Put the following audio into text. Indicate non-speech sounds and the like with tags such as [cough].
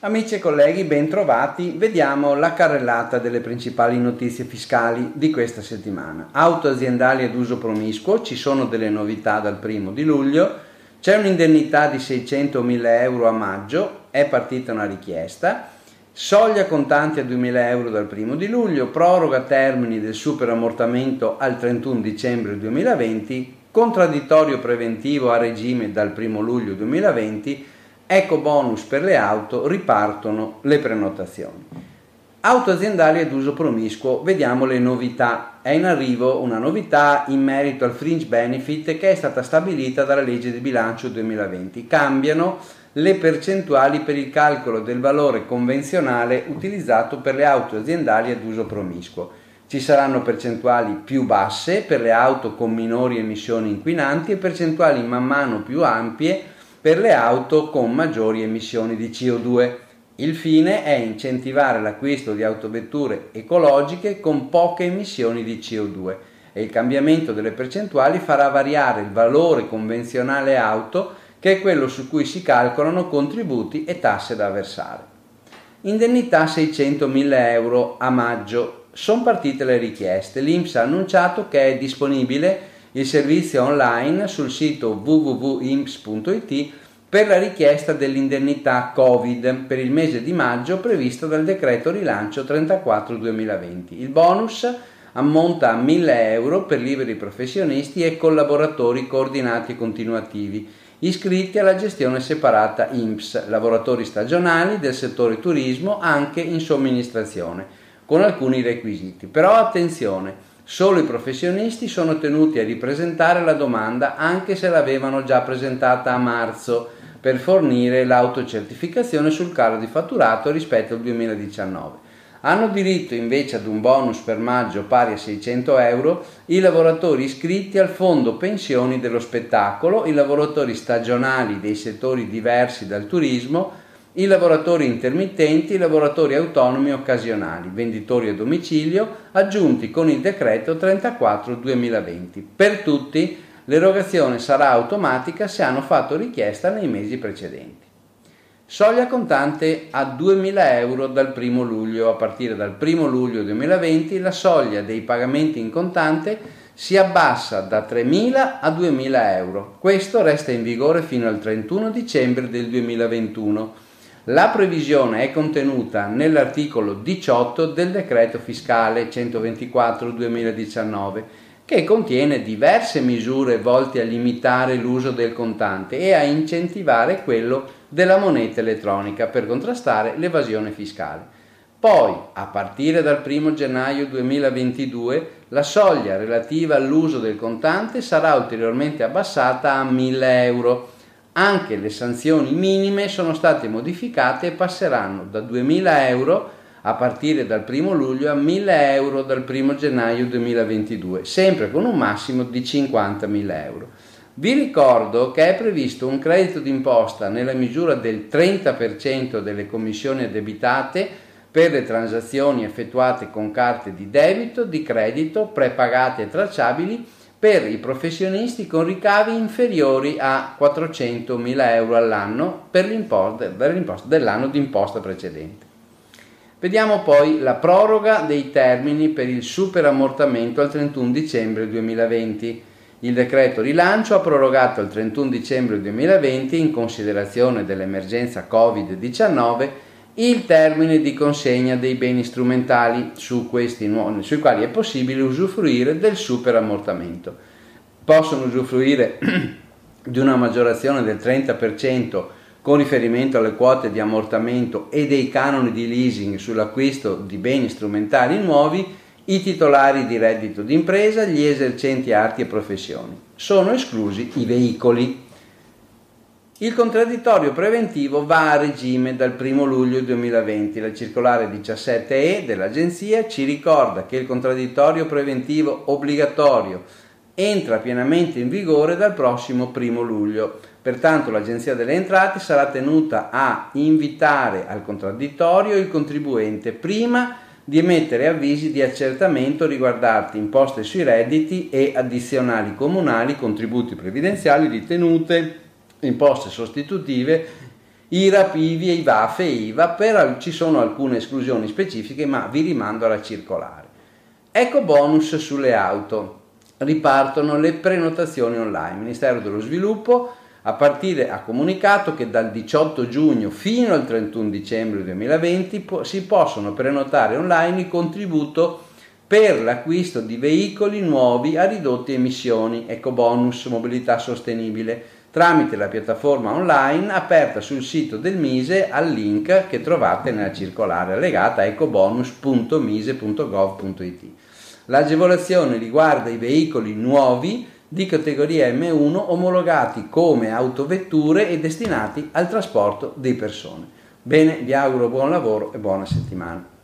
Amici e colleghi, bentrovati. Vediamo la carrellata delle principali notizie fiscali di questa settimana. Auto aziendali ad uso promiscuo, ci sono delle novità dal primo di luglio, c'è un'indennità di 600.000 euro a maggio, è partita una richiesta, soglia contanti a 2.000 euro dal primo di luglio, proroga termini del superammortamento al 31 dicembre 2020, contraddittorio preventivo a regime dal primo luglio 2020, Eco bonus per le auto, ripartono le prenotazioni. Auto aziendali ad uso promiscuo, vediamo le novità. È in arrivo una novità in merito al fringe benefit che è stata stabilita dalla legge di bilancio 2020. Cambiano le percentuali per il calcolo del valore convenzionale utilizzato per le auto aziendali ad uso promiscuo. Ci saranno percentuali più basse per le auto con minori emissioni inquinanti e percentuali man mano più ampie per le auto con maggiori emissioni di CO2. Il fine è incentivare l'acquisto di autovetture ecologiche con poche emissioni di CO2 e il cambiamento delle percentuali farà variare il valore convenzionale auto che è quello su cui si calcolano contributi e tasse da versare. Indennità 600.000 euro a maggio. Sono partite le richieste. L'Inps ha annunciato che è disponibile il servizio online sul sito www.imps.it per la richiesta dell'indennità Covid per il mese di maggio prevista dal decreto rilancio 34-2020. Il bonus ammonta a 1000 euro per liberi professionisti e collaboratori coordinati e continuativi iscritti alla gestione separata INPS, lavoratori stagionali del settore turismo anche in somministrazione, con alcuni requisiti. Però attenzione, Solo i professionisti sono tenuti a ripresentare la domanda anche se l'avevano già presentata a marzo per fornire l'autocertificazione sul calo di fatturato rispetto al 2019. Hanno diritto invece ad un bonus per maggio pari a 600 euro i lavoratori iscritti al fondo pensioni dello spettacolo, i lavoratori stagionali dei settori diversi dal turismo, i lavoratori intermittenti, i lavoratori autonomi occasionali, venditori a domicilio, aggiunti con il decreto 34-2020. Per tutti l'erogazione sarà automatica se hanno fatto richiesta nei mesi precedenti. Soglia contante a 2.000 euro dal 1 luglio. A partire dal 1 luglio 2020 la soglia dei pagamenti in contante si abbassa da 3.000 a 2.000 euro. Questo resta in vigore fino al 31 dicembre del 2021 la previsione è contenuta nell'articolo 18 del decreto fiscale 124-2019 che contiene diverse misure volte a limitare l'uso del contante e a incentivare quello della moneta elettronica per contrastare l'evasione fiscale. Poi, a partire dal 1 gennaio 2022, la soglia relativa all'uso del contante sarà ulteriormente abbassata a 1000 euro anche le sanzioni minime sono state modificate e passeranno da 2.000 euro a partire dal 1 luglio a 1.000 euro dal 1 gennaio 2022, sempre con un massimo di 50.000 euro. Vi ricordo che è previsto un credito d'imposta nella misura del 30% delle commissioni addebitate per le transazioni effettuate con carte di debito, di credito, prepagate e tracciabili per i professionisti con ricavi inferiori a 400.000 euro all'anno per l'imposta, dell'anno di imposta precedente. Vediamo poi la proroga dei termini per il superammortamento al 31 dicembre 2020. Il decreto rilancio ha prorogato al 31 dicembre 2020 in considerazione dell'emergenza Covid-19 il termine di consegna dei beni strumentali su questi nuovi, sui quali è possibile usufruire del superammortamento. Possono usufruire [clears throat] di una maggiorazione del 30% con riferimento alle quote di ammortamento e dei canoni di leasing sull'acquisto di beni strumentali nuovi i titolari di reddito d'impresa, gli esercenti arti e professioni. Sono esclusi i veicoli. Il contraddittorio preventivo va a regime dal 1 luglio 2020. La circolare 17E dell'Agenzia ci ricorda che il contraddittorio preventivo obbligatorio entra pienamente in vigore dal prossimo 1 luglio. Pertanto l'Agenzia delle Entrate sarà tenuta a invitare al contraddittorio il contribuente prima di emettere avvisi di accertamento riguardanti imposte sui redditi e addizionali comunali, contributi previdenziali, ritenute, imposte sostitutive, IRAP, IVI, IVAF e IVA, per, ci sono alcune esclusioni specifiche ma vi rimando alla circolare. Ecco bonus sulle auto, ripartono le prenotazioni online, il Ministero dello Sviluppo a partire ha comunicato che dal 18 giugno fino al 31 dicembre 2020 po- si possono prenotare online il contributo per l'acquisto di veicoli nuovi a ridotte emissioni, ecobonus mobilità sostenibile, tramite la piattaforma online aperta sul sito del Mise al link che trovate nella circolare allegata ecobonus.mise.gov.it. L'agevolazione riguarda i veicoli nuovi di categoria M1 omologati come autovetture e destinati al trasporto di persone. Bene, vi auguro buon lavoro e buona settimana.